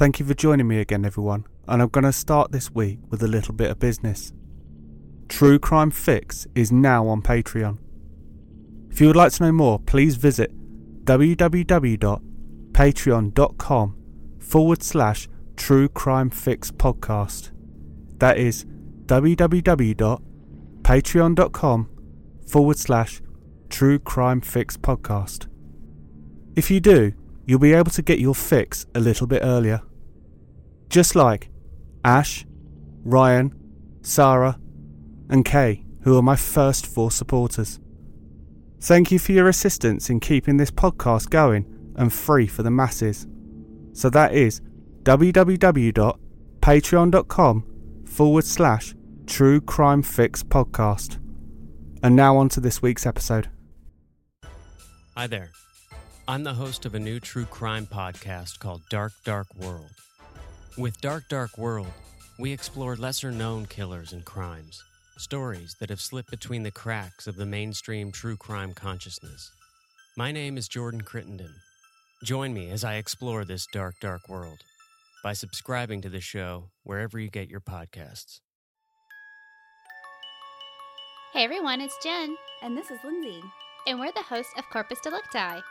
Thank you for joining me again, everyone, and I'm going to start this week with a little bit of business. True Crime Fix is now on Patreon. If you would like to know more, please visit www.patreon.com forward slash True Crime Fix podcast. That is www.patreon.com forward slash True Crime Fix podcast. If you do, you'll be able to get your fix a little bit earlier. Just like Ash, Ryan, Sarah, and Kay, who are my first four supporters. Thank you for your assistance in keeping this podcast going and free for the masses. So that is www.patreon.com forward slash True Crime Fix podcast. And now on to this week's episode. Hi there. I'm the host of a new true crime podcast called Dark Dark World. With Dark Dark World, we explore lesser known killers and crimes, stories that have slipped between the cracks of the mainstream true crime consciousness. My name is Jordan Crittenden. Join me as I explore this dark, dark world by subscribing to the show wherever you get your podcasts. Hey everyone, it's Jen, And this is Lindsay. and we're the hosts of Corpus Delicti.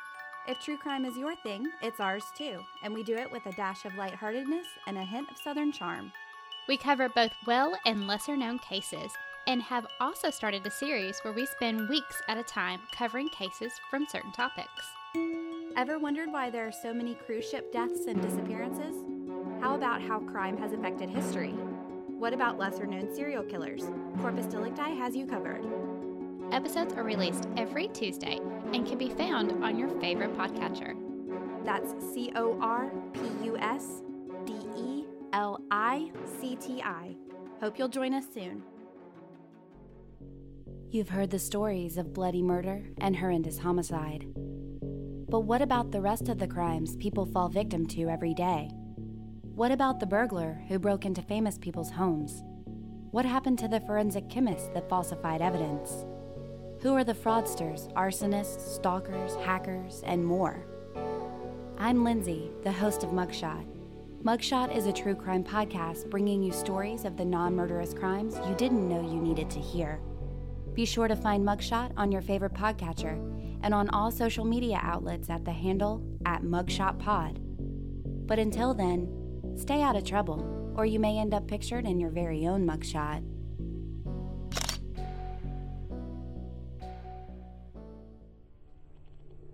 If true crime is your thing, it's ours too. And we do it with a dash of lightheartedness and a hint of southern charm. We cover both well and lesser known cases, and have also started a series where we spend weeks at a time covering cases from certain topics. Ever wondered why there are so many cruise ship deaths and disappearances? How about how crime has affected history? What about lesser known serial killers? Corpus Delicti has you covered. Episodes are released every Tuesday and can be found on your favorite podcatcher. That's C O R P U S D E L I C T I. Hope you'll join us soon. You've heard the stories of bloody murder and horrendous homicide. But what about the rest of the crimes people fall victim to every day? What about the burglar who broke into famous people's homes? What happened to the forensic chemist that falsified evidence? Who are the fraudsters, arsonists, stalkers, hackers, and more? I'm Lindsay, the host of Mugshot. Mugshot is a true crime podcast bringing you stories of the non murderous crimes you didn't know you needed to hear. Be sure to find Mugshot on your favorite podcatcher and on all social media outlets at the handle at MugshotPod. But until then, stay out of trouble, or you may end up pictured in your very own mugshot.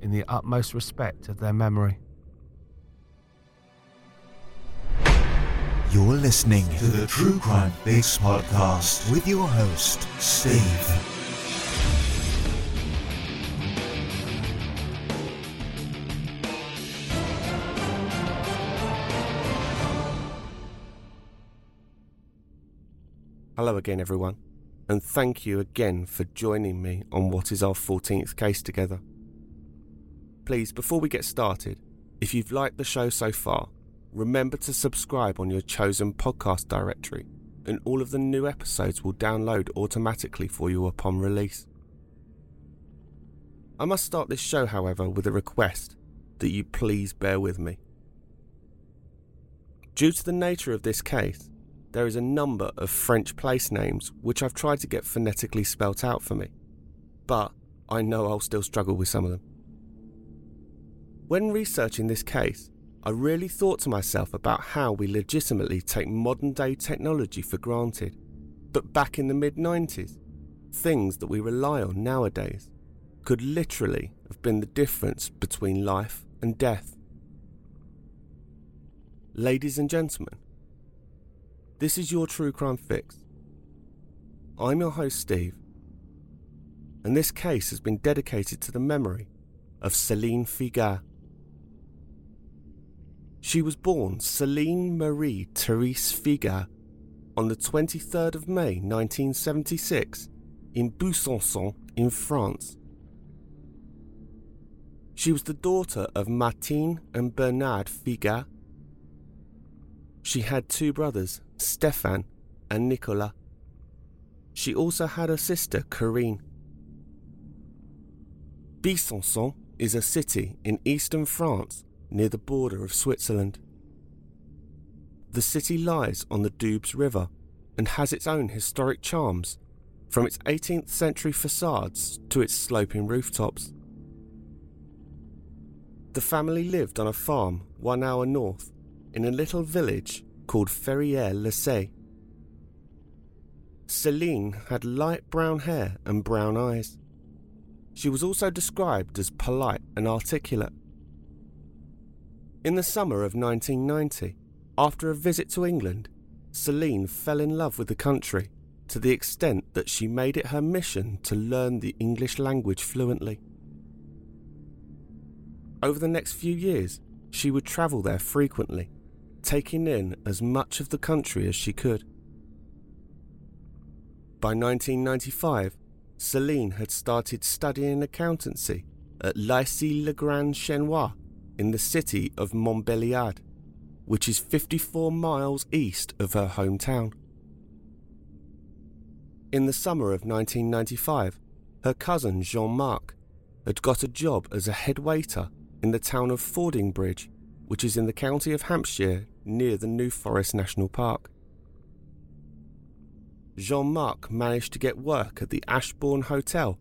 in the utmost respect of their memory. You're listening to the True Crime Fix podcast with your host, Steve. Hello again, everyone, and thank you again for joining me on what is our 14th case together. Please, before we get started, if you've liked the show so far, remember to subscribe on your chosen podcast directory, and all of the new episodes will download automatically for you upon release. I must start this show, however, with a request that you please bear with me. Due to the nature of this case, there is a number of French place names which I've tried to get phonetically spelt out for me, but I know I'll still struggle with some of them. When researching this case, I really thought to myself about how we legitimately take modern day technology for granted, but back in the mid 90s, things that we rely on nowadays could literally have been the difference between life and death. Ladies and gentlemen, this is your True Crime Fix. I'm your host, Steve, and this case has been dedicated to the memory of Celine Figard. She was born Celine Marie Therese Figard on the 23rd of May 1976 in Besançon in France. She was the daughter of Martine and Bernard Figard. She had two brothers, Stéphane and Nicolas. She also had a sister, Corinne. Besançon is a city in eastern France near the border of Switzerland. The city lies on the Doubs River and has its own historic charms, from its 18th century facades to its sloping rooftops. The family lived on a farm one hour north in a little village called Ferrières-lès-Scey. Celine had light brown hair and brown eyes. She was also described as polite and articulate. In the summer of 1990, after a visit to England, Celine fell in love with the country to the extent that she made it her mission to learn the English language fluently. Over the next few years, she would travel there frequently, taking in as much of the country as she could. By 1995, Celine had started studying accountancy at Lycée Le Grand Chênois in the city of Montbéliard, which is 54 miles east of her hometown. In the summer of 1995, her cousin Jean Marc had got a job as a head waiter in the town of Fordingbridge, which is in the county of Hampshire near the New Forest National Park. Jean Marc managed to get work at the Ashburn Hotel,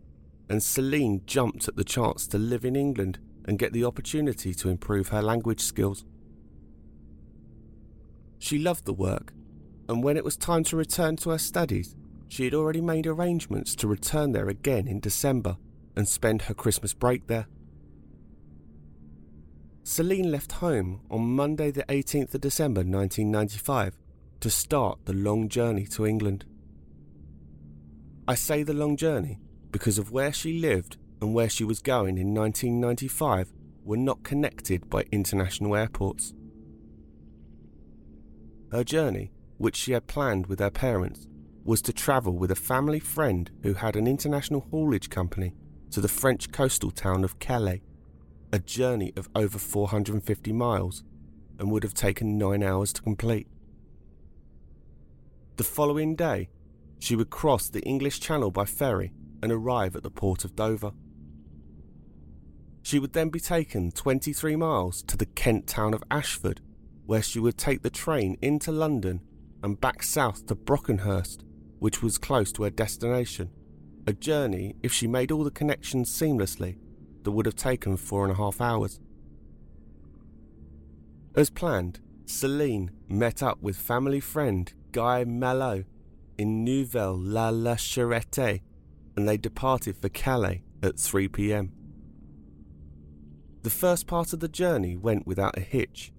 and Celine jumped at the chance to live in England and get the opportunity to improve her language skills. She loved the work, and when it was time to return to her studies, she had already made arrangements to return there again in December and spend her Christmas break there. Celine left home on Monday, the 18th of December 1995, to start the long journey to England. I say the long journey because of where she lived and where she was going in 1995 were not connected by international airports. Her journey, which she had planned with her parents, was to travel with a family friend who had an international haulage company to the French coastal town of Calais, a journey of over 450 miles and would have taken nine hours to complete. The following day, she would cross the English Channel by ferry and arrive at the port of Dover. She would then be taken 23 miles to the Kent town of Ashford, where she would take the train into London and back south to Brockenhurst, which was close to her destination. A journey, if she made all the connections seamlessly, that would have taken four and a half hours. As planned, Celine met up with family friend Guy Malot in Nouvelle La La Charrette and they departed for Calais at 3 pm. The first part of the journey went without a hitch,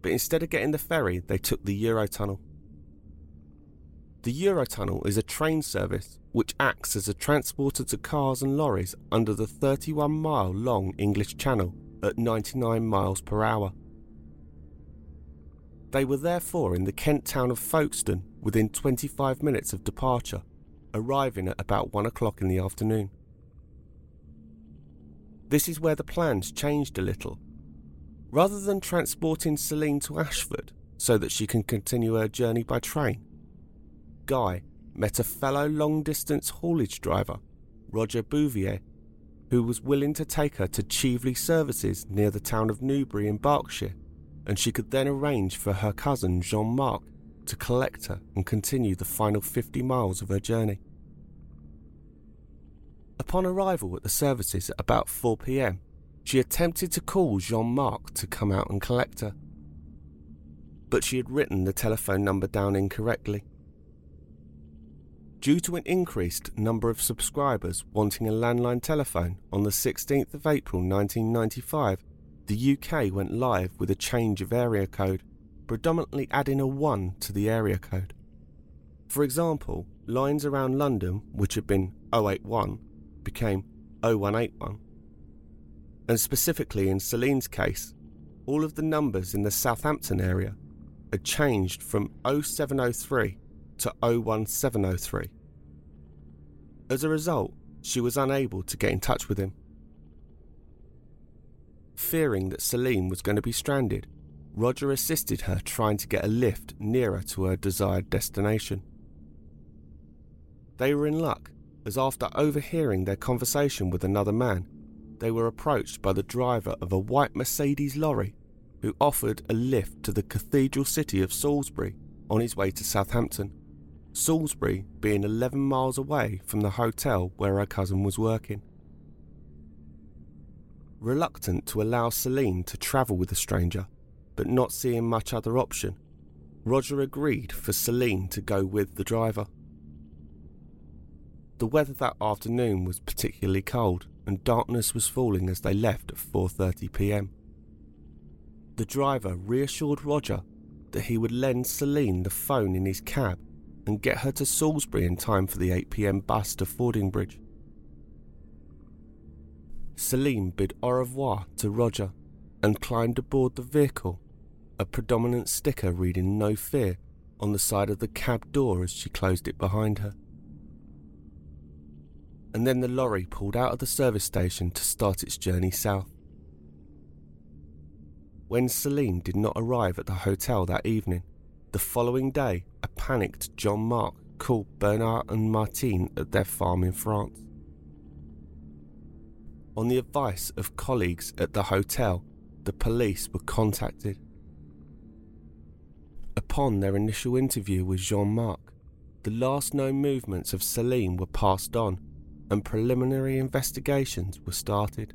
but instead of getting the ferry, they took the Eurotunnel. The Eurotunnel is a train service which acts as a transporter to cars and lorries under the 31 mile long English Channel at 99 miles per hour. They were therefore in the Kent town of Folkestone within 25 minutes of departure, arriving at about 1 o'clock in the afternoon. This is where the plans changed a little. Rather than transporting Celine to Ashford so that she can continue her journey by train, Guy met a fellow long distance haulage driver, Roger Bouvier, who was willing to take her to Chieveley Services near the town of Newbury in Berkshire, and she could then arrange for her cousin Jean Marc to collect her and continue the final 50 miles of her journey. Upon arrival at the services at about 4 pm, she attempted to call Jean Marc to come out and collect her. But she had written the telephone number down incorrectly. Due to an increased number of subscribers wanting a landline telephone on the 16th of April 1995, the UK went live with a change of area code, predominantly adding a 1 to the area code. For example, lines around London, which had been 081, became 0181. And specifically in Celine's case, all of the numbers in the Southampton area had changed from 0703 to 01703. As a result, she was unable to get in touch with him. Fearing that Celine was going to be stranded, Roger assisted her trying to get a lift nearer to her desired destination. They were in luck, as after overhearing their conversation with another man, they were approached by the driver of a white Mercedes lorry who offered a lift to the cathedral city of Salisbury on his way to Southampton, Salisbury being 11 miles away from the hotel where her cousin was working. Reluctant to allow Celine to travel with the stranger, but not seeing much other option, Roger agreed for Celine to go with the driver. The weather that afternoon was particularly cold and darkness was falling as they left at 4:30 p.m. The driver reassured Roger that he would lend Celine the phone in his cab and get her to Salisbury in time for the 8 pm bus to Fordingbridge. Celine bid au revoir to Roger and climbed aboard the vehicle, a predominant sticker reading No Fear on the side of the cab door as she closed it behind her. And then the lorry pulled out of the service station to start its journey south. When Celine did not arrive at the hotel that evening, the following day a panicked Jean Marc called Bernard and Martine at their farm in France. On the advice of colleagues at the hotel, the police were contacted. Upon their initial interview with Jean Marc, the last known movements of Celine were passed on and preliminary investigations were started.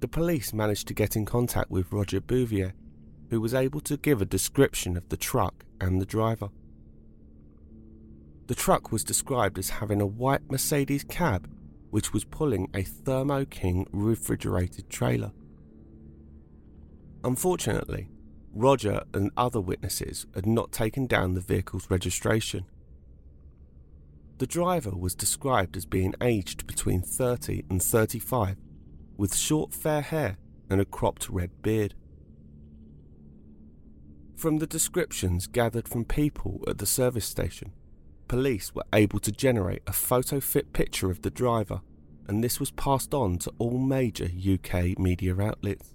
The police managed to get in contact with Roger Bouvier, who was able to give a description of the truck and the driver. The truck was described as having a white Mercedes cab which was pulling a Thermo King refrigerated trailer. Unfortunately, Roger and other witnesses had not taken down the vehicle's registration. The driver was described as being aged between 30 and 35 with short fair hair and a cropped red beard. From the descriptions gathered from people at the service station, police were able to generate a photo fit picture of the driver, and this was passed on to all major UK media outlets.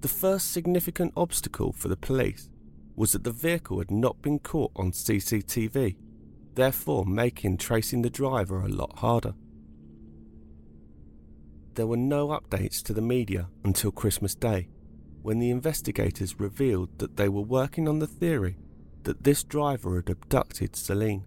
The first significant obstacle for the police was that the vehicle had not been caught on CCTV, therefore making tracing the driver a lot harder there were no updates to the media until Christmas Day, when the investigators revealed that they were working on the theory that this driver had abducted Celine.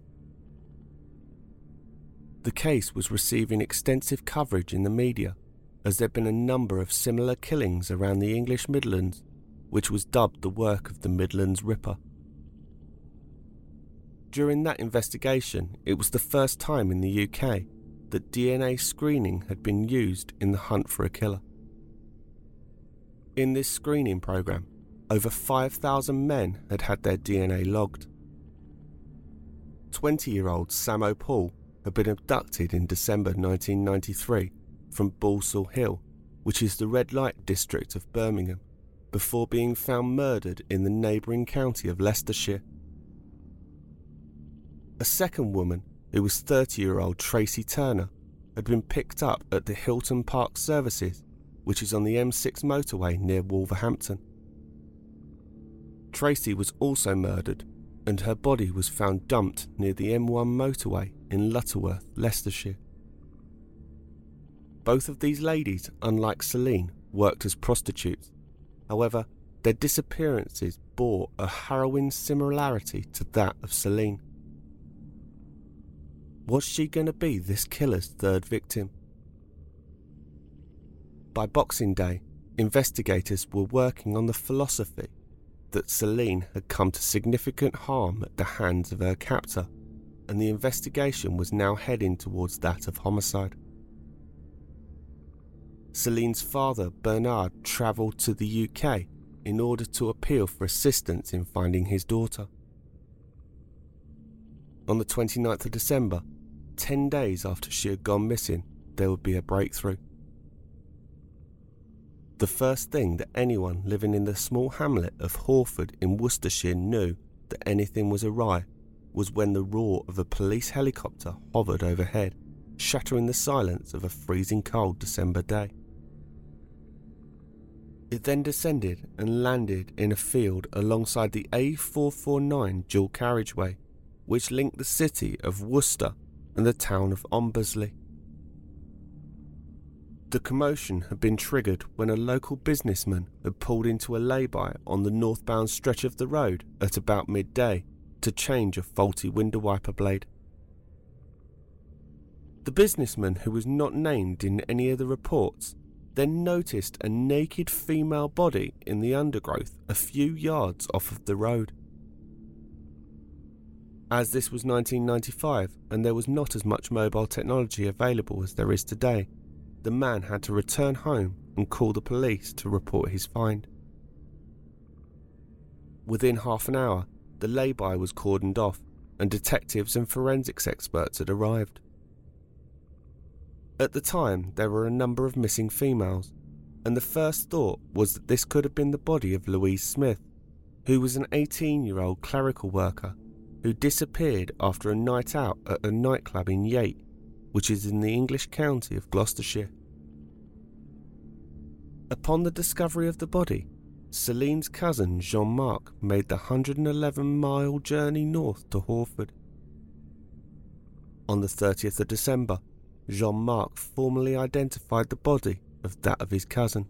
The case was receiving extensive coverage in the media, as there had been a number of similar killings around the English Midlands, which was dubbed the work of the Midlands Ripper. During that investigation, it was the first time in the UK that DNA screening had been used in the hunt for a killer. In this screening program, over 5,000 men had had their DNA logged. 20 year old Samo Paul had been abducted in December 1993 from Balsall Hill, which is the red light district of Birmingham, before being found murdered in the neighbouring county of Leicestershire. A second woman who was 30 year old Tracy Turner, had been picked up at the Hilton Park Services, which is on the M6 motorway near Wolverhampton. Tracy was also murdered, and her body was found dumped near the M1 motorway in Lutterworth, Leicestershire. Both of these ladies, unlike Celine, worked as prostitutes. However, their disappearances bore a harrowing similarity to that of Celine. Was she going to be this killer's third victim? By Boxing Day, investigators were working on the philosophy that Celine had come to significant harm at the hands of her captor, and the investigation was now heading towards that of homicide. Celine's father, Bernard, travelled to the UK in order to appeal for assistance in finding his daughter. On the 29th of December, 10 days after she had gone missing, there would be a breakthrough. The first thing that anyone living in the small hamlet of Hawford in Worcestershire knew that anything was awry was when the roar of a police helicopter hovered overhead, shattering the silence of a freezing cold December day. It then descended and landed in a field alongside the A449 dual carriageway, which linked the city of Worcester and the town of Ombersley. The commotion had been triggered when a local businessman had pulled into a lay-by on the northbound stretch of the road at about midday to change a faulty window wiper blade. The businessman, who was not named in any of the reports, then noticed a naked female body in the undergrowth a few yards off of the road. As this was 1995 and there was not as much mobile technology available as there is today, the man had to return home and call the police to report his find. Within half an hour, the lay-by was cordoned off and detectives and forensics experts had arrived. At the time, there were a number of missing females, and the first thought was that this could have been the body of Louise Smith, who was an 18 year old clerical worker who disappeared after a night out at a nightclub in Yate, which is in the English county of Gloucestershire. Upon the discovery of the body, Celine's cousin Jean Marc made the 111 mile journey north to Hawford. On the 30th of December, Jean Marc formally identified the body of that of his cousin.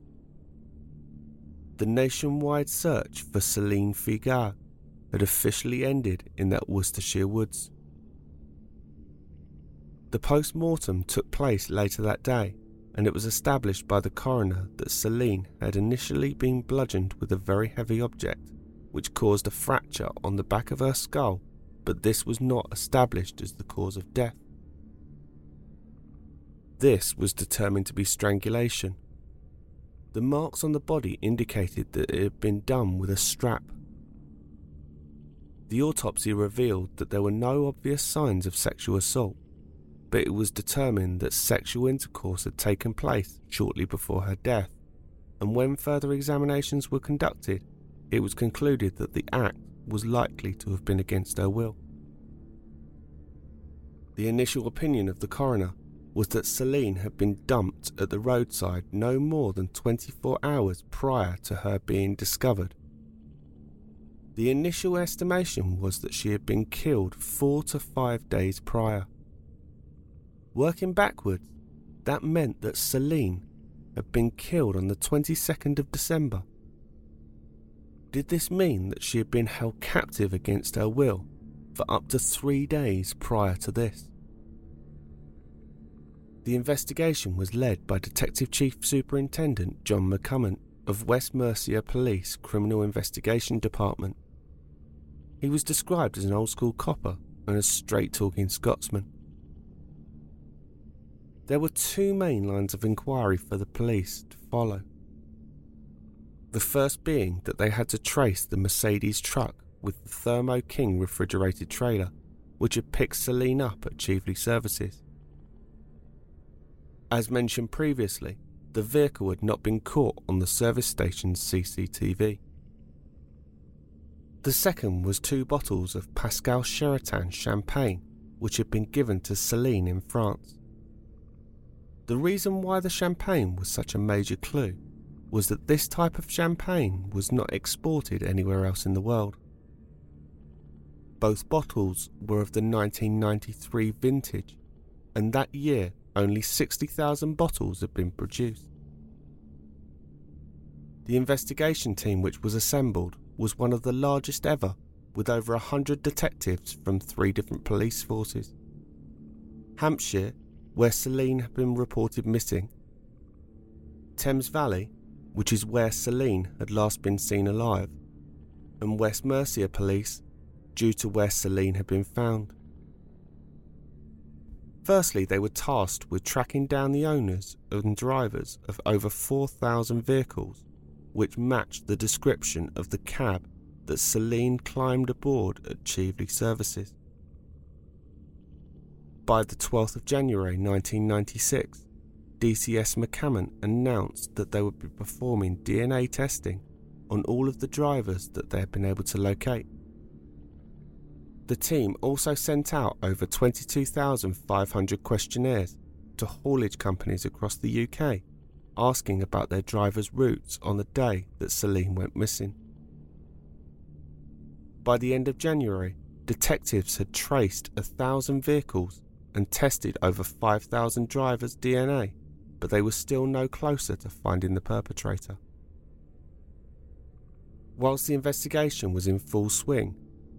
The nationwide search for Celine Figard had officially ended in that Worcestershire woods. The post mortem took place later that day, and it was established by the coroner that Celine had initially been bludgeoned with a very heavy object, which caused a fracture on the back of her skull, but this was not established as the cause of death. This was determined to be strangulation. The marks on the body indicated that it had been done with a strap the autopsy revealed that there were no obvious signs of sexual assault, but it was determined that sexual intercourse had taken place shortly before her death, and when further examinations were conducted, it was concluded that the act was likely to have been against her will. The initial opinion of the coroner was that Celine had been dumped at the roadside no more than 24 hours prior to her being discovered the initial estimation was that she had been killed four to five days prior. Working backwards, that meant that Celine had been killed on the 22nd of December. Did this mean that she had been held captive against her will for up to three days prior to this? The investigation was led by Detective Chief Superintendent John McCummon of West Mercia Police Criminal Investigation Department. He was described as an old school copper and a straight talking Scotsman. There were two main lines of inquiry for the police to follow. The first being that they had to trace the Mercedes truck with the Thermo King refrigerated trailer, which had picked Celine up at Chieveley Services. As mentioned previously, the vehicle had not been caught on the service station's CCTV. The second was two bottles of Pascal Sheraton champagne, which had been given to Celine in France. The reason why the champagne was such a major clue was that this type of champagne was not exported anywhere else in the world. Both bottles were of the 1993 vintage, and that year only 60,000 bottles had been produced. The investigation team which was assembled was one of the largest ever, with over a hundred detectives from three different police forces. Hampshire, where Celine had been reported missing. Thames Valley, which is where Celine had last been seen alive. And West Mercia Police, due to where Celine had been found. Firstly, they were tasked with tracking down the owners and drivers of over 4,000 vehicles which matched the description of the cab that Celine climbed aboard at Chieveley Services. By the 12th of January 1996, DCS McCammon announced that they would be performing DNA testing on all of the drivers that they had been able to locate. The team also sent out over 22,500 questionnaires to haulage companies across the UK asking about their drivers' routes on the day that Celine went missing. By the end of January, detectives had traced a thousand vehicles and tested over 5,000 drivers' DNA, but they were still no closer to finding the perpetrator. Whilst the investigation was in full swing,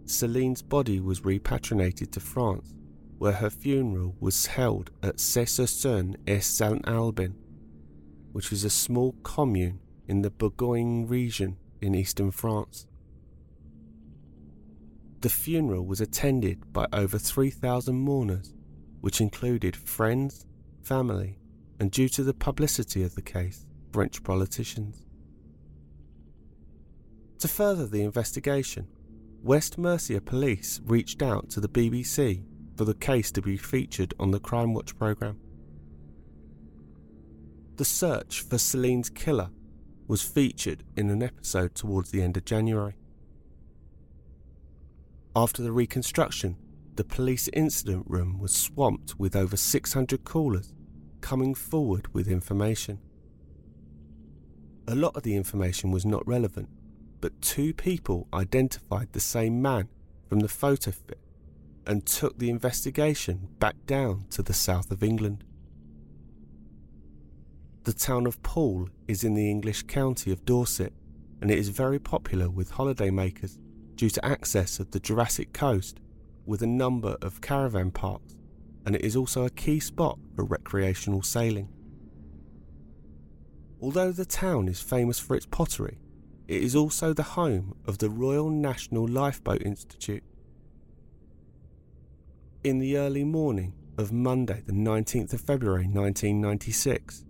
Celine's body was repatriated to France, where her funeral was held at Cesarson et Saint Albin, which was a small commune in the Bourgogne region in eastern France. The funeral was attended by over 3,000 mourners, which included friends, family, and due to the publicity of the case, French politicians. To further the investigation, West Mercia Police reached out to the BBC for the case to be featured on the Crime Watch programme. The search for Celine's killer was featured in an episode towards the end of January. After the reconstruction, the police incident room was swamped with over 600 callers coming forward with information. A lot of the information was not relevant but two people identified the same man from the photo fit and took the investigation back down to the south of England. The town of Poole is in the English county of Dorset and it is very popular with holidaymakers due to access of the Jurassic coast with a number of caravan parks and it is also a key spot for recreational sailing. Although the town is famous for its pottery, it is also the home of the Royal National Lifeboat Institute. In the early morning of Monday, the 19th of February 1996,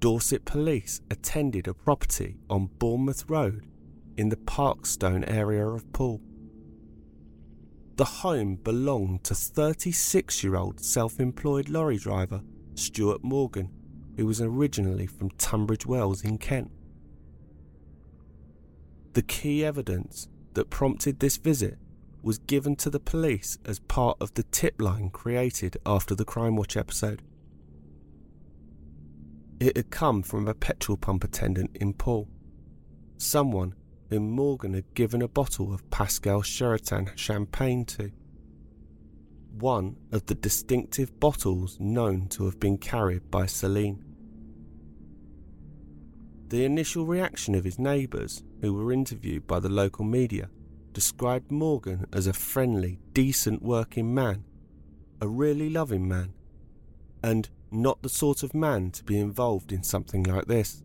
Dorset police attended a property on Bournemouth Road in the Parkstone area of Poole. The home belonged to 36 year old self employed lorry driver Stuart Morgan, who was originally from Tunbridge Wells in Kent. The key evidence that prompted this visit was given to the police as part of the tip line created after the Crime Watch episode. It had come from a petrol pump attendant in Poole, someone whom Morgan had given a bottle of Pascal Sheraton champagne to. One of the distinctive bottles known to have been carried by Celine. The initial reaction of his neighbours, who were interviewed by the local media, described Morgan as a friendly, decent working man, a really loving man, and not the sort of man to be involved in something like this.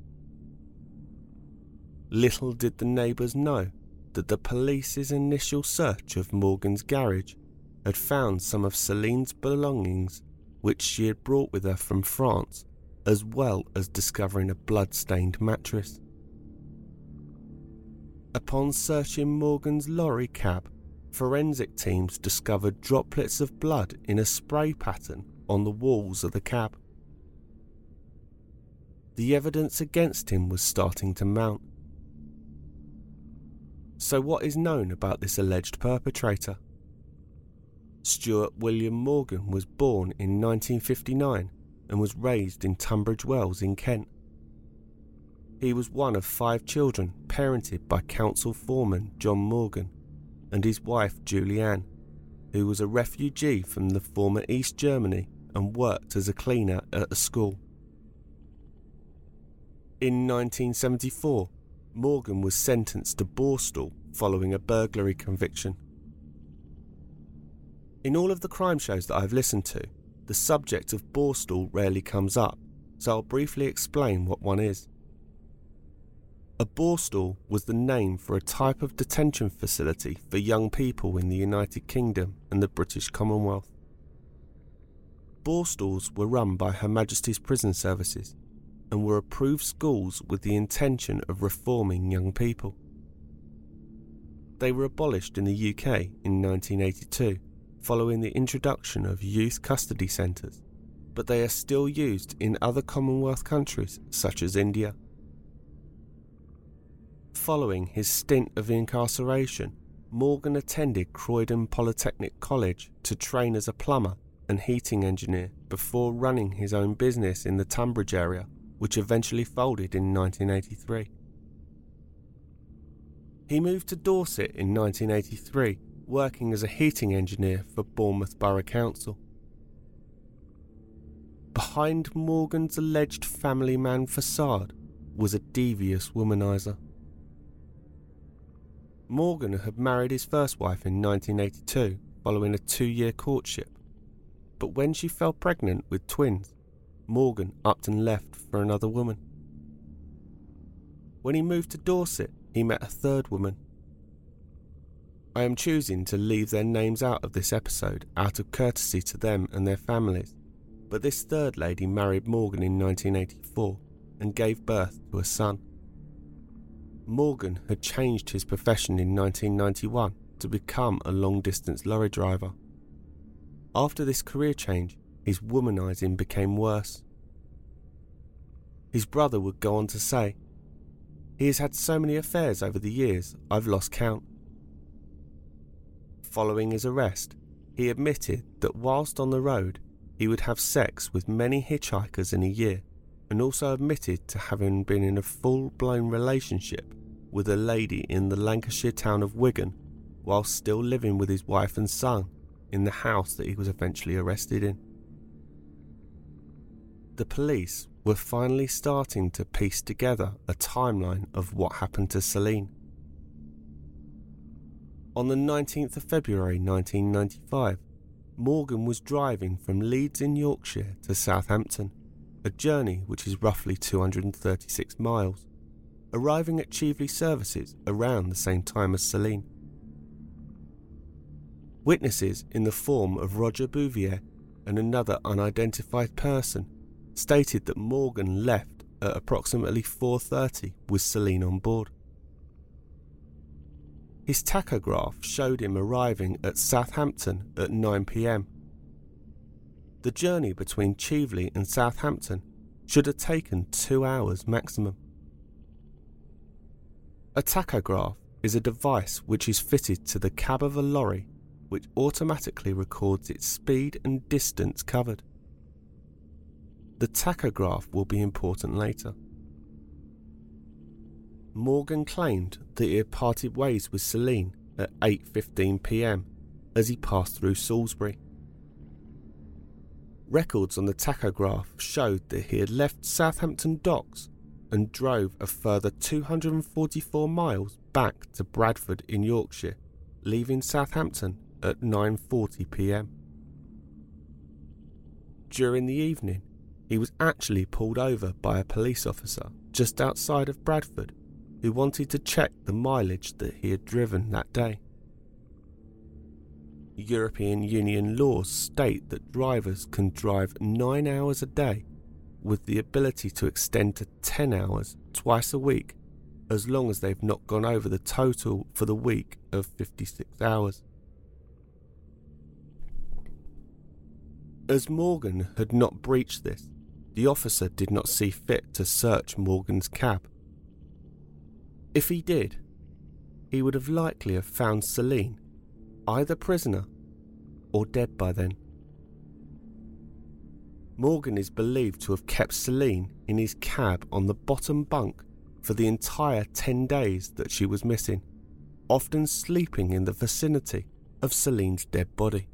Little did the neighbours know that the police's initial search of Morgan's garage had found some of Celine's belongings which she had brought with her from France as well as discovering a blood-stained mattress. Upon searching Morgan's lorry cab, forensic teams discovered droplets of blood in a spray pattern on the walls of the cab. The evidence against him was starting to mount. So, what is known about this alleged perpetrator? Stuart William Morgan was born in 1959 and was raised in Tunbridge Wells in Kent. He was one of five children parented by council foreman John Morgan and his wife Julianne, who was a refugee from the former East Germany and worked as a cleaner at a school. In 1974, Morgan was sentenced to Borstal following a burglary conviction. In all of the crime shows that I've listened to, the subject of Borstal rarely comes up, so I'll briefly explain what one is. A Borstal was the name for a type of detention facility for young people in the United Kingdom and the British Commonwealth. Borstals were run by Her Majesty's Prison Services and were approved schools with the intention of reforming young people. They were abolished in the UK in 1982 following the introduction of youth custody centres, but they are still used in other Commonwealth countries such as India. Following his stint of incarceration, Morgan attended Croydon Polytechnic College to train as a plumber and heating engineer before running his own business in the Tunbridge area, which eventually folded in 1983. He moved to Dorset in 1983, working as a heating engineer for Bournemouth Borough Council. Behind Morgan's alleged family man facade was a devious womanizer. Morgan had married his first wife in 1982 following a two year courtship, but when she fell pregnant with twins, Morgan upped and left for another woman. When he moved to Dorset, he met a third woman. I am choosing to leave their names out of this episode out of courtesy to them and their families, but this third lady married Morgan in 1984 and gave birth to a son. Morgan had changed his profession in 1991 to become a long distance lorry driver. After this career change, his womanizing became worse. His brother would go on to say, He has had so many affairs over the years, I've lost count. Following his arrest, he admitted that whilst on the road, he would have sex with many hitchhikers in a year, and also admitted to having been in a full blown relationship with a lady in the Lancashire town of Wigan while still living with his wife and son in the house that he was eventually arrested in. The police were finally starting to piece together a timeline of what happened to Celine. On the 19th of February 1995, Morgan was driving from Leeds in Yorkshire to Southampton, a journey which is roughly 236 miles, arriving at Chieveley Services around the same time as Celine. Witnesses in the form of Roger Bouvier and another unidentified person stated that Morgan left at approximately 4:30 with Celine on board. His tachograph showed him arriving at Southampton at 9 pm. The journey between Chieveley and Southampton should have taken two hours maximum. A tachograph is a device which is fitted to the cab of a lorry which automatically records its speed and distance covered. The tachograph will be important later. Morgan claimed that he had parted ways with Celine at 8:15 p.m. as he passed through Salisbury. Records on the tachograph showed that he had left Southampton docks and drove a further 244 miles back to Bradford in Yorkshire, leaving Southampton at 9:40 p.m. During the evening, he was actually pulled over by a police officer just outside of Bradford who wanted to check the mileage that he had driven that day. European Union laws state that drivers can drive 9 hours a day with the ability to extend to 10 hours twice a week as long as they've not gone over the total for the week of 56 hours. As Morgan had not breached this, the officer did not see fit to search Morgan's cab. If he did, he would have likely have found Celine either prisoner or dead by then. Morgan is believed to have kept Celine in his cab on the bottom bunk for the entire 10 days that she was missing, often sleeping in the vicinity of Celine's dead body.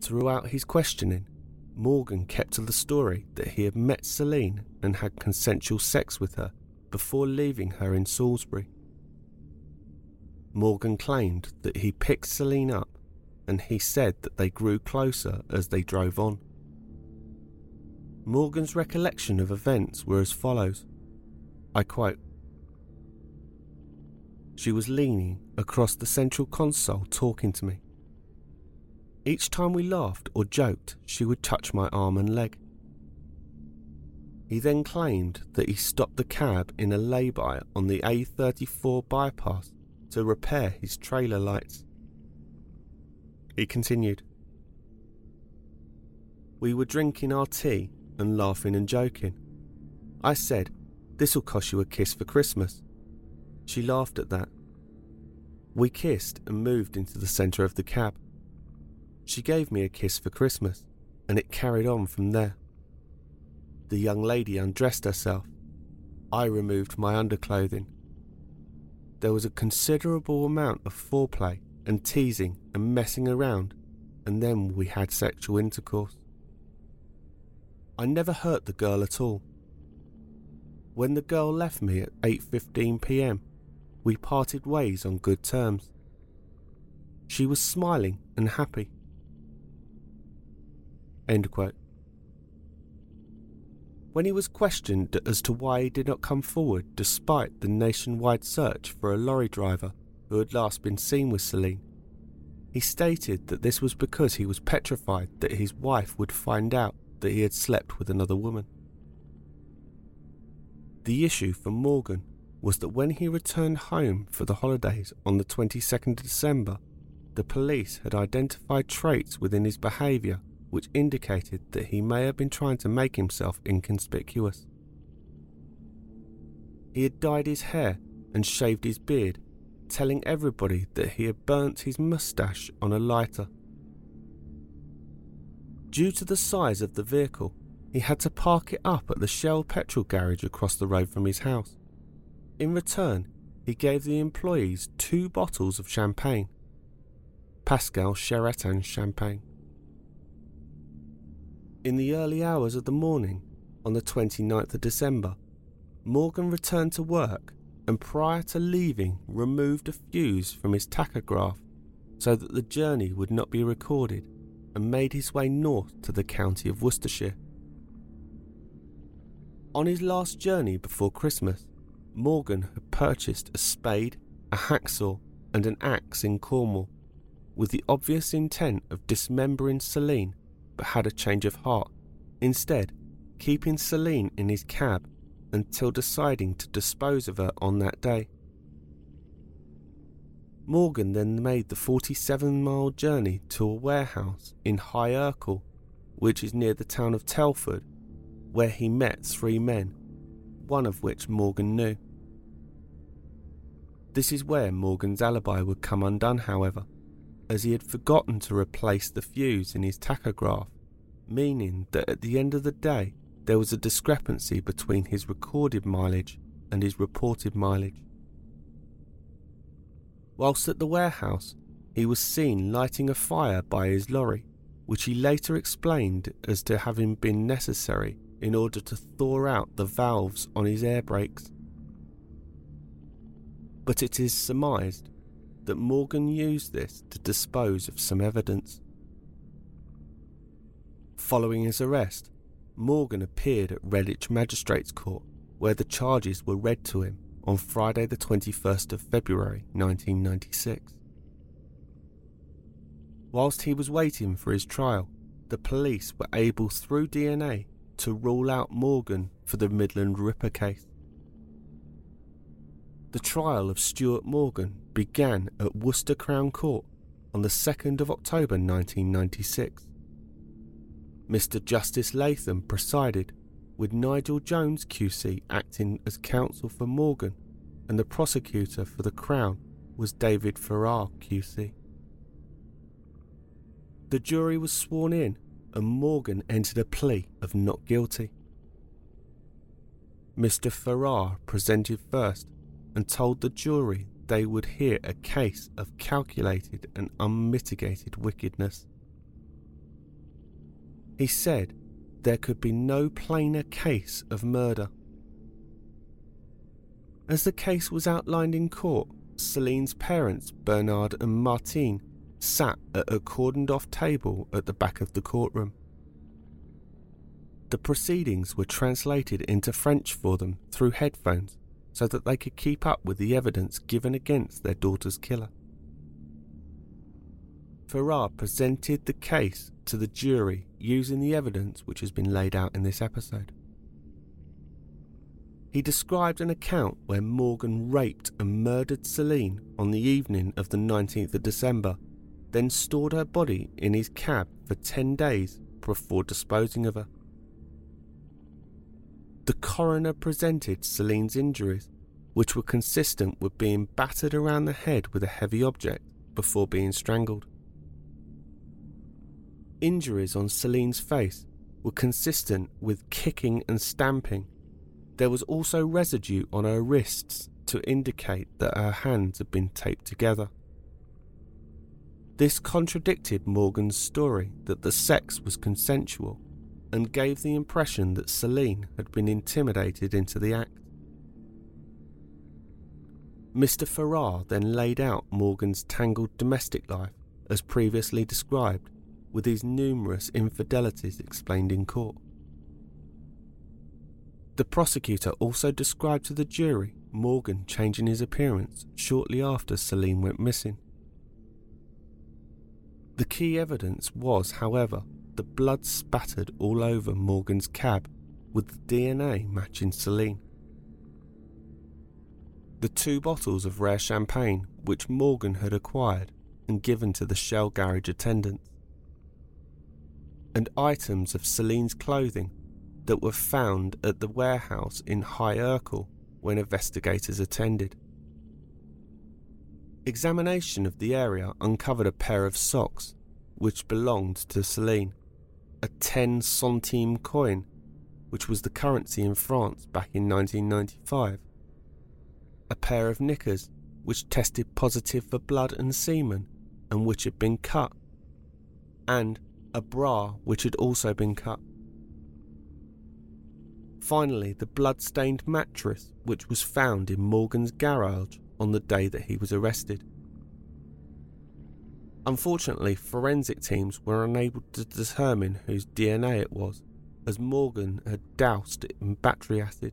Throughout his questioning, Morgan kept to the story that he had met Celine and had consensual sex with her before leaving her in Salisbury. Morgan claimed that he picked Celine up and he said that they grew closer as they drove on. Morgan's recollection of events were as follows I quote She was leaning across the central console talking to me. Each time we laughed or joked, she would touch my arm and leg. He then claimed that he stopped the cab in a lay-by on the A34 bypass to repair his trailer lights. He continued, We were drinking our tea and laughing and joking. I said, This'll cost you a kiss for Christmas. She laughed at that. We kissed and moved into the centre of the cab. She gave me a kiss for Christmas, and it carried on from there. The young lady undressed herself. I removed my underclothing. There was a considerable amount of foreplay and teasing and messing around, and then we had sexual intercourse. I never hurt the girl at all. When the girl left me at 8:15 p.m., we parted ways on good terms. She was smiling and happy. End quote. When he was questioned as to why he did not come forward despite the nationwide search for a lorry driver who had last been seen with Celine, he stated that this was because he was petrified that his wife would find out that he had slept with another woman. The issue for Morgan was that when he returned home for the holidays on the 22nd of December, the police had identified traits within his behaviour which indicated that he may have been trying to make himself inconspicuous. He had dyed his hair and shaved his beard, telling everybody that he had burnt his moustache on a lighter. Due to the size of the vehicle, he had to park it up at the Shell petrol garage across the road from his house. In return, he gave the employees two bottles of champagne. Pascal Charatin champagne. In the early hours of the morning, on the 29th of December, Morgan returned to work and prior to leaving removed a fuse from his tachograph so that the journey would not be recorded and made his way north to the county of Worcestershire. On his last journey before Christmas, Morgan had purchased a spade, a hacksaw, and an axe in Cornwall, with the obvious intent of dismembering Celine, but had a change of heart, instead, keeping Celine in his cab until deciding to dispose of her on that day. Morgan then made the 47 mile journey to a warehouse in High Ercall, which is near the town of Telford, where he met three men, one of which Morgan knew. This is where Morgan's alibi would come undone, however, as he had forgotten to replace the fuse in his tachograph, meaning that at the end of the day there was a discrepancy between his recorded mileage and his reported mileage. Whilst at the warehouse, he was seen lighting a fire by his lorry, which he later explained as to having been necessary in order to thaw out the valves on his air brakes. But it is surmised that Morgan used this to dispose of some evidence. Following his arrest, Morgan appeared at Redditch Magistrates Court, where the charges were read to him on Friday, the 21st of February 1996. Whilst he was waiting for his trial, the police were able through DNA to rule out Morgan for the Midland Ripper case. The trial of Stuart Morgan began at Worcester Crown Court on the 2nd of October 1996. Mr. Justice Latham presided, with Nigel Jones QC acting as counsel for Morgan, and the prosecutor for the Crown was David Farrar QC. The jury was sworn in, and Morgan entered a plea of not guilty. Mr. Farrar presented first and told the jury they would hear a case of calculated and unmitigated wickedness. He said there could be no plainer case of murder. As the case was outlined in court, Celine's parents, Bernard and Martine, sat at a cordoned off table at the back of the courtroom. The proceedings were translated into French for them through headphones so that they could keep up with the evidence given against their daughter's killer. Farrar presented the case to the jury using the evidence which has been laid out in this episode. He described an account where Morgan raped and murdered Celine on the evening of the 19th of December, then stored her body in his cab for 10 days before disposing of her. The coroner presented Celine's injuries, which were consistent with being battered around the head with a heavy object before being strangled. Injuries on Celine's face were consistent with kicking and stamping. There was also residue on her wrists to indicate that her hands had been taped together. This contradicted Morgan's story that the sex was consensual and gave the impression that Celine had been intimidated into the act. Mr. Farrar then laid out Morgan's tangled domestic life as previously described, with his numerous infidelities explained in court. The prosecutor also described to the jury Morgan changing his appearance shortly after Celine went missing. The key evidence was, however, the blood spattered all over Morgan's cab with the DNA matching Celine. The two bottles of rare champagne which Morgan had acquired and given to the Shell garage attendants, and items of Celine's clothing that were found at the warehouse in High Ercall when investigators attended. Examination of the area uncovered a pair of socks which belonged to Celine, a 10 centime coin, which was the currency in France back in 1995, a pair of knickers which tested positive for blood and semen and which had been cut, and a bra which had also been cut. Finally, the blood-stained mattress which was found in Morgan's garage on the day that he was arrested. Unfortunately, forensic teams were unable to determine whose DNA it was, as Morgan had doused it in battery acid.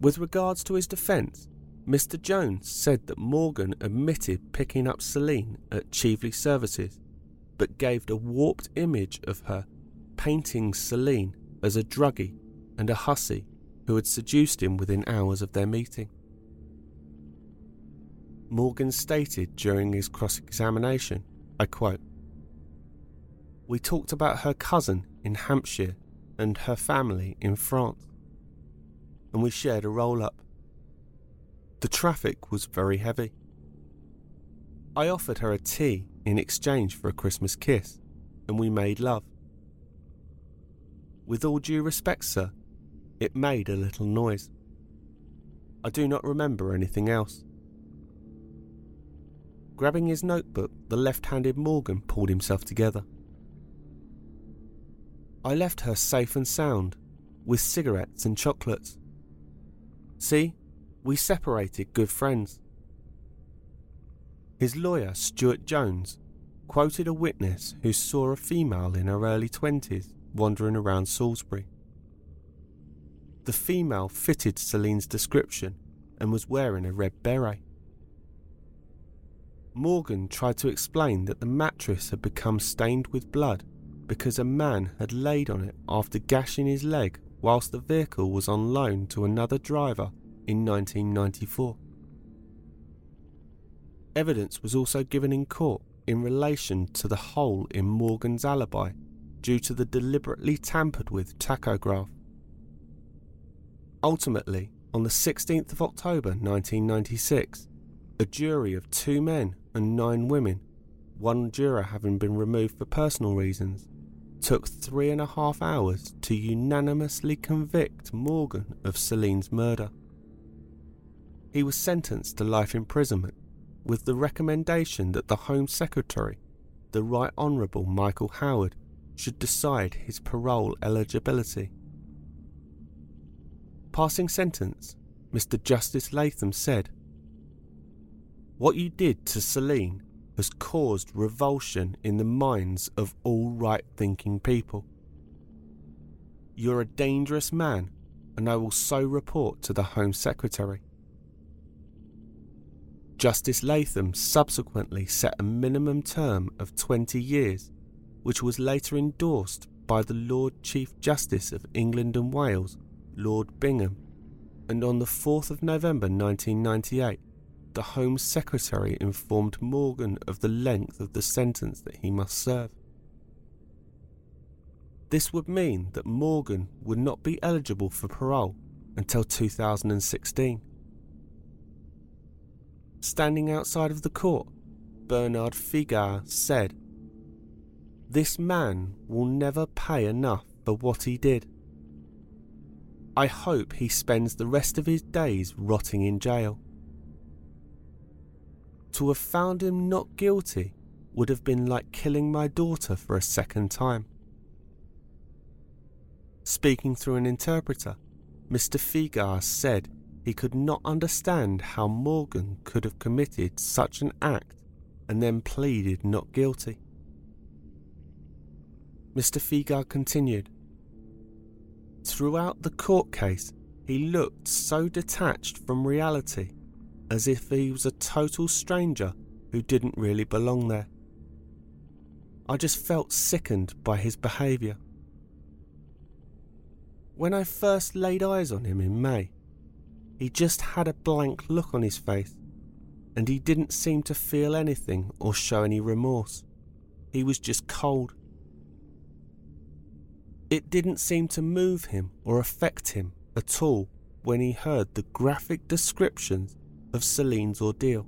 With regards to his defence, Mr. Jones said that Morgan admitted picking up Celine at Chieveley Services, but gave a warped image of her, painting Celine as a druggie and a hussy who had seduced him within hours of their meeting. Morgan stated during his cross examination, I quote, We talked about her cousin in Hampshire and her family in France, and we shared a roll up. The traffic was very heavy. I offered her a tea in exchange for a Christmas kiss, and we made love. With all due respect, sir, it made a little noise. I do not remember anything else. Grabbing his notebook, the left handed Morgan pulled himself together. I left her safe and sound, with cigarettes and chocolates. See, we separated good friends. His lawyer, Stuart Jones, quoted a witness who saw a female in her early twenties wandering around Salisbury. The female fitted Celine's description and was wearing a red beret. Morgan tried to explain that the mattress had become stained with blood because a man had laid on it after gashing his leg whilst the vehicle was on loan to another driver in 1994. Evidence was also given in court in relation to the hole in Morgan's alibi due to the deliberately tampered with tachograph. Ultimately, on the 16th of October 1996, a jury of two men and nine women, one juror having been removed for personal reasons, took three and a half hours to unanimously convict Morgan of Celine's murder. He was sentenced to life imprisonment with the recommendation that the Home Secretary, the Right Honourable Michael Howard, should decide his parole eligibility. Passing sentence, Mr. Justice Latham said, What you did to Celine has caused revulsion in the minds of all right thinking people. You're a dangerous man, and I will so report to the Home Secretary. Justice Latham subsequently set a minimum term of 20 years which was later endorsed by the Lord Chief Justice of England and Wales, Lord Bingham, and on the 4th of November 1998, the Home Secretary informed Morgan of the length of the sentence that he must serve. this would mean that Morgan would not be eligible for parole until 2016. Standing outside of the court, Bernard Figard said, This man will never pay enough for what he did. I hope he spends the rest of his days rotting in jail. To have found him not guilty would have been like killing my daughter for a second time. Speaking through an interpreter, Mr. Figard said he could not understand how Morgan could have committed such an act and then pleaded not guilty. Mr. Figard continued, Throughout the court case, he looked so detached from reality as if he was a total stranger who didn't really belong there. I just felt sickened by his behaviour. When I first laid eyes on him in May, he just had a blank look on his face, and he didn't seem to feel anything or show any remorse. He was just cold. It didn't seem to move him or affect him at all when he heard the graphic descriptions of Celine's ordeal.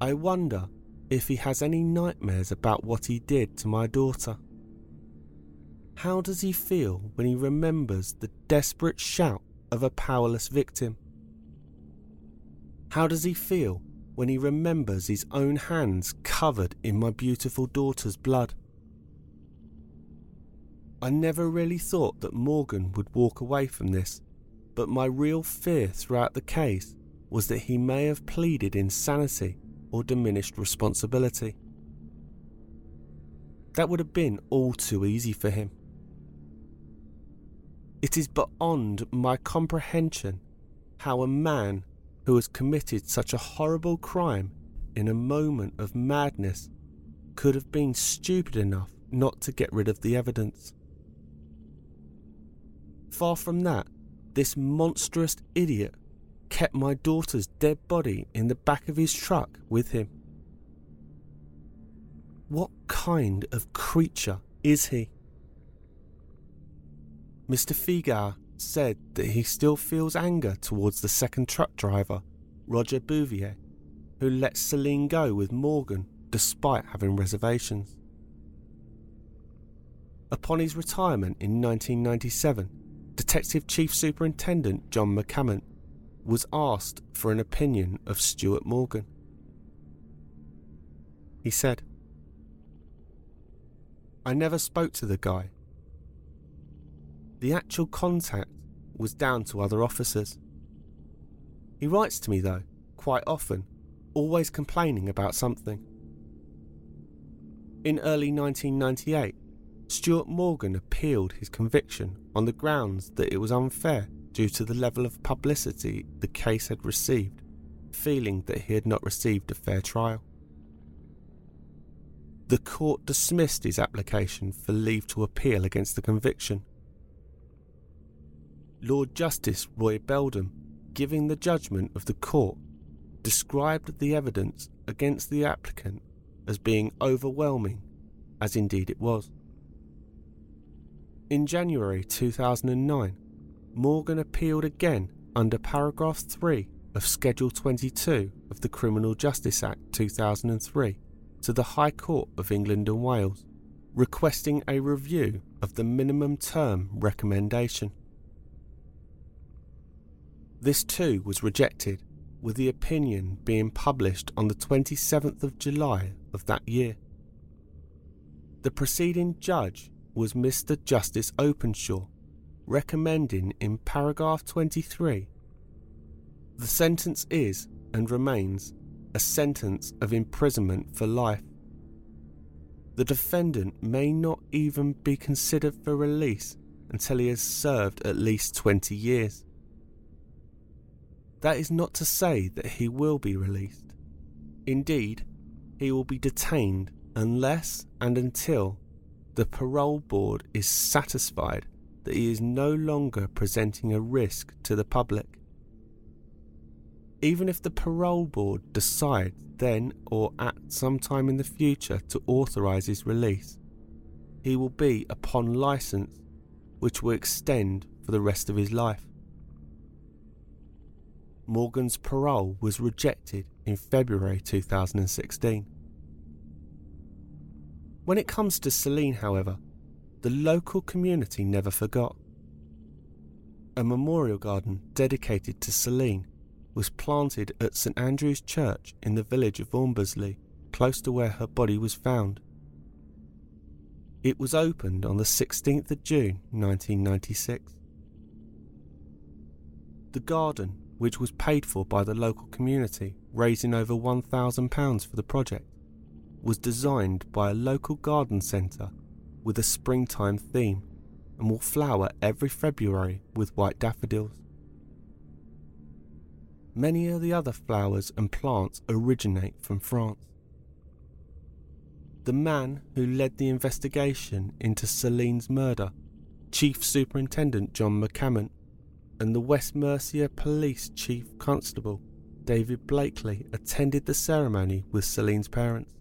I wonder if he has any nightmares about what he did to my daughter. How does he feel when he remembers the desperate shout of a powerless victim? How does he feel when he remembers his own hands covered in my beautiful daughter's blood? I never really thought that Morgan would walk away from this, but my real fear throughout the case was that he may have pleaded insanity or diminished responsibility. That would have been all too easy for him. It is beyond my comprehension how a man who has committed such a horrible crime in a moment of madness could have been stupid enough not to get rid of the evidence. Far from that, this monstrous idiot kept my daughter's dead body in the back of his truck with him. What kind of creature is he? Mr. Figard said that he still feels anger towards the second truck driver, Roger Bouvier, who let Celine go with Morgan despite having reservations. Upon his retirement in 1997, Detective Chief Superintendent John McCammon was asked for an opinion of Stuart Morgan. He said, I never spoke to the guy. The actual contact was down to other officers. He writes to me, though, quite often, always complaining about something. In early 1998, Stuart Morgan appealed his conviction on the grounds that it was unfair due to the level of publicity the case had received, feeling that he had not received a fair trial. The court dismissed his application for leave to appeal against the conviction. Lord Justice Roy Beldam, giving the judgment of the court, described the evidence against the applicant as being overwhelming, as indeed it was. In January 2009, Morgan appealed again under paragraph 3 of Schedule 22 of the Criminal Justice Act 2003 to the High Court of England and Wales, requesting a review of the minimum term recommendation. This too was rejected, with the opinion being published on the 27th of July of that year. The preceding judge was Mr. Justice Openshaw, recommending in paragraph 23 the sentence is and remains a sentence of imprisonment for life. The defendant may not even be considered for release until he has served at least 20 years. That is not to say that he will be released. Indeed, he will be detained unless and until the parole board is satisfied that he is no longer presenting a risk to the public. Even if the parole board decides then or at some time in the future to authorise his release, he will be upon license, which will extend for the rest of his life. Morgan's parole was rejected in February 2016. When it comes to Celine, however, the local community never forgot. A memorial garden dedicated to Celine was planted at St Andrew's Church in the village of Ombersley, close to where her body was found. It was opened on the 16th of June 1996. The garden, which was paid for by the local community, raising over £1,000 for the project, was designed by a local garden centre with a springtime theme and will flower every February with white daffodils. Many of the other flowers and plants originate from France. The man who led the investigation into Celine's murder, Chief Superintendent John McCammon, and the West Mercia Police Chief Constable David Blakey attended the ceremony with Celine's parents.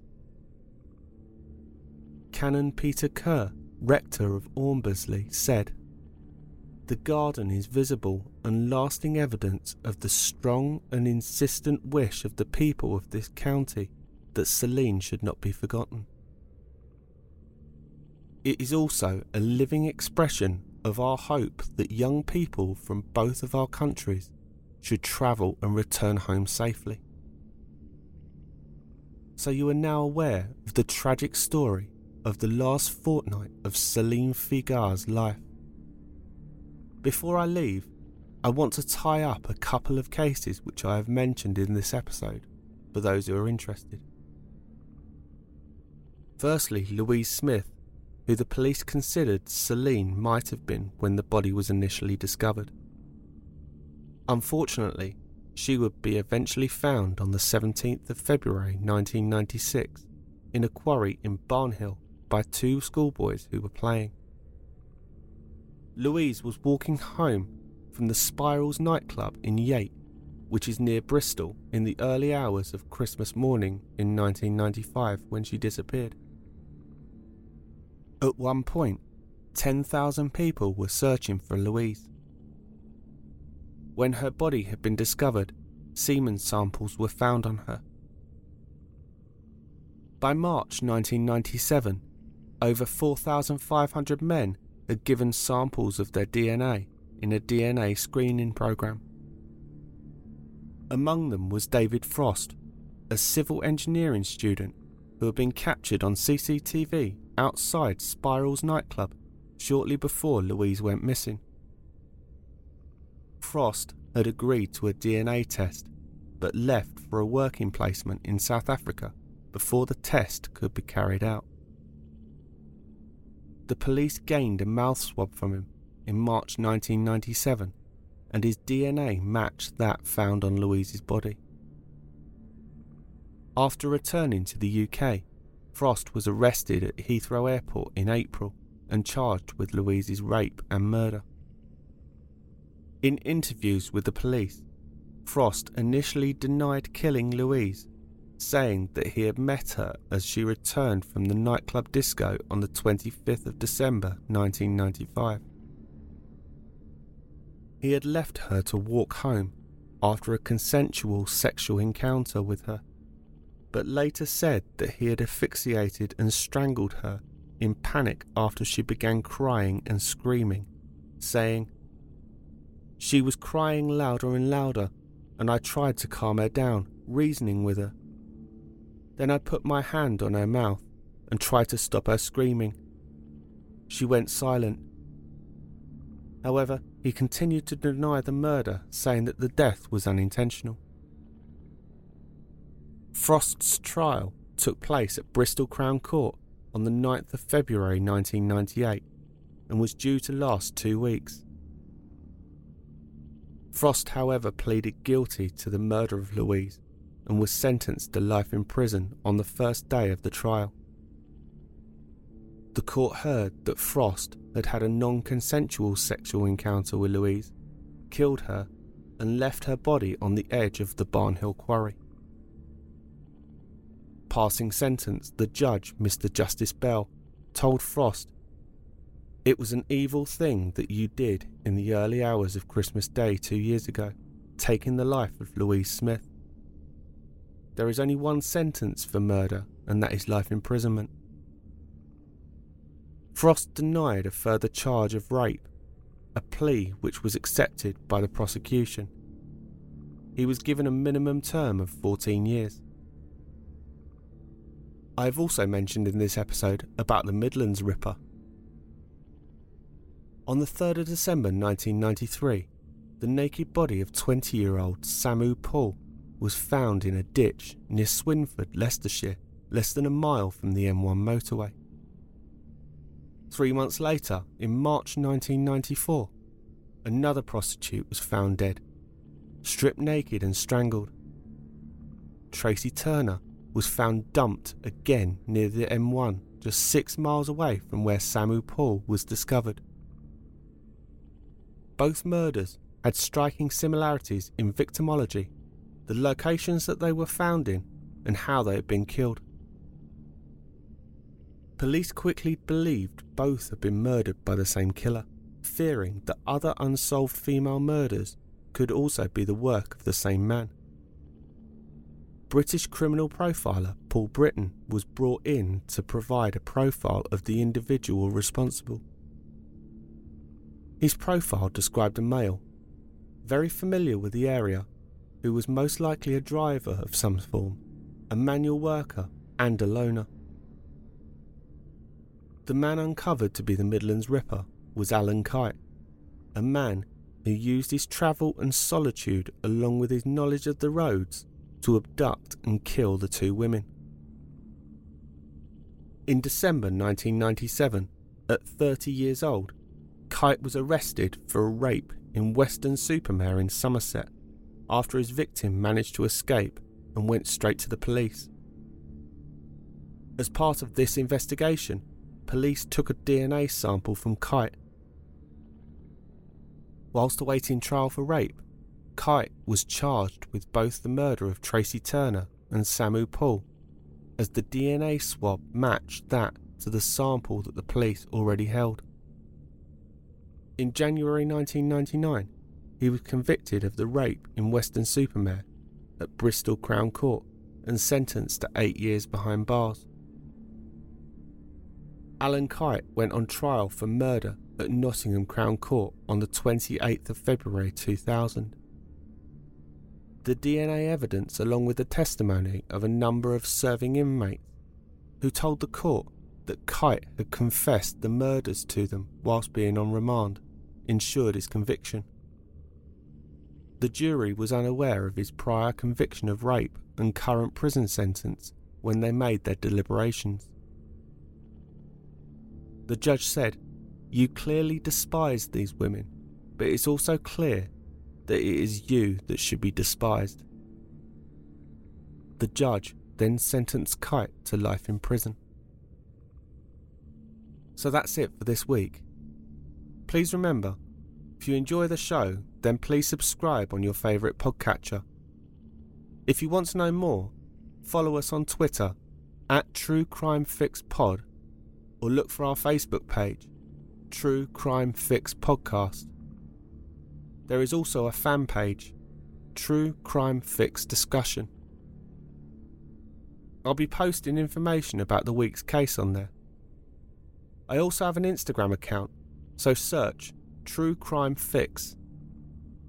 Canon Peter Kerr, rector of Ombersley, said, The garden is visible and lasting evidence of the strong and insistent wish of the people of this county that Celine should not be forgotten. It is also a living expression of our hope that young people from both of our countries should travel and return home safely. So you are now aware of the tragic story of the last fortnight of Celine Figard's life. Before I leave, I want to tie up a couple of cases which I have mentioned in this episode for those who are interested. Firstly, Louise Smith, who the police considered Celine might have been when the body was initially discovered. Unfortunately, she would be eventually found on the 17th of February 1996 in a quarry in Barnhill by two schoolboys who were playing. Louise was walking home from the Spirals nightclub in Yate, which is near Bristol, in the early hours of Christmas morning in 1995 when she disappeared. At one point, 10,000 people were searching for Louise. When her body had been discovered, semen samples were found on her. By March 1997, over 4,500 men had given samples of their DNA in a DNA screening program. Among them was David Frost, a civil engineering student who had been captured on CCTV outside Spirals nightclub shortly before Louise went missing. Frost had agreed to a DNA test but left for a working placement in South Africa before the test could be carried out the police gained a mouth swab from him in March 1997 and his DNA matched that found on Louise's body. After returning to the UK, Frost was arrested at Heathrow Airport in April and charged with Louise's rape and murder. In interviews with the police, Frost initially denied killing Louise saying that he had met her as she returned from the nightclub disco on the 25th of December 1995. He had left her to walk home after a consensual sexual encounter with her, but later said that he had asphyxiated and strangled her in panic after she began crying and screaming, saying, She was crying louder and louder, and I tried to calm her down, reasoning with her then I put my hand on her mouth and tried to stop her screaming. She went silent. However, he continued to deny the murder, saying that the death was unintentional. Frost's trial took place at Bristol Crown Court on the 9th of February 1998 and was due to last two weeks. Frost, however, pleaded guilty to the murder of Louise and was sentenced to life in prison on the first day of the trial. The court heard that Frost had had a non consensual sexual encounter with Louise, killed her, and left her body on the edge of the Barnhill quarry. Passing sentence, the judge, Mr. Justice Bell, told Frost It was an evil thing that you did in the early hours of Christmas Day two years ago, taking the life of Louise Smith. There is only one sentence for murder, and that is life imprisonment. Frost denied a further charge of rape, a plea which was accepted by the prosecution. He was given a minimum term of 14 years. I have also mentioned in this episode about the Midlands Ripper. On the 3rd of December 1993, the naked body of 20 year old Samu Paul was found in a ditch near Swinford, Leicestershire, less than a mile from the M1 motorway. Three months later, in March 1994, another prostitute was found dead, stripped naked and strangled. Tracy Turner was found dumped again near the M1, just six miles away from where Samu Paul was discovered. Both murders had striking similarities in victimology, the locations that they were found in, and how they had been killed. Police quickly believed both had been murdered by the same killer, fearing that other unsolved female murders could also be the work of the same man. British criminal profiler Paul Britton was brought in to provide a profile of the individual responsible. His profile described a male, very familiar with the area, who was most likely a driver of some form, a manual worker, and a loner. The man uncovered to be the Midlands Ripper was Alan Kite, a man who used his travel and solitude along with his knowledge of the roads to abduct and kill the two women. In December 1997, at 30 years old, Kite was arrested for a rape in Weston-super-Mare in Somerset after his victim managed to escape and went straight to the police. As part of this investigation, police took a DNA sample from Kite. Whilst awaiting trial for rape, Kite was charged with both the murder of Tracy Turner and Samu Paul, as the DNA swab matched that to the sample that the police already held. In January 1999, he was convicted of the rape in Weston-super-Mare at Bristol Crown Court and sentenced to eight years behind bars. Alan Kite went on trial for murder at Nottingham Crown Court on the 28th of February 2000. The DNA evidence, along with the testimony of a number of serving inmates who told the court that Kite had confessed the murders to them whilst being on remand, ensured his conviction. The jury was unaware of his prior conviction of rape and current prison sentence when they made their deliberations. The judge said, You clearly despise these women, but it's also clear that it is you that should be despised. The judge then sentenced Kite to life in prison. So that's it for this week. Please remember, if you enjoy the show, then please subscribe on your favourite podcatcher. If you want to know more, follow us on Twitter at True Crime Fix Pod or look for our Facebook page, True Crime Fix Podcast. There is also a fan page, True Crime Fix Discussion. I'll be posting information about the week's case on there. I also have an Instagram account, so search True Crime Fix.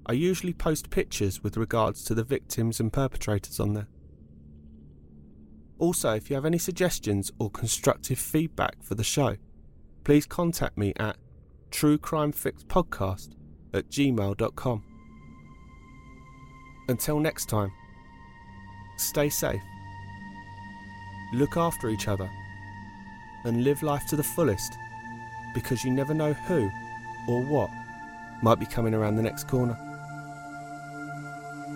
I usually post pictures with regards to the victims and perpetrators on there. Also, if you have any suggestions or constructive feedback for the show, please contact me at truecrimefixpodcast at gmail.com. Until next time, stay safe, look after each other, and live life to the fullest because you never know who or what might be coming around the next corner.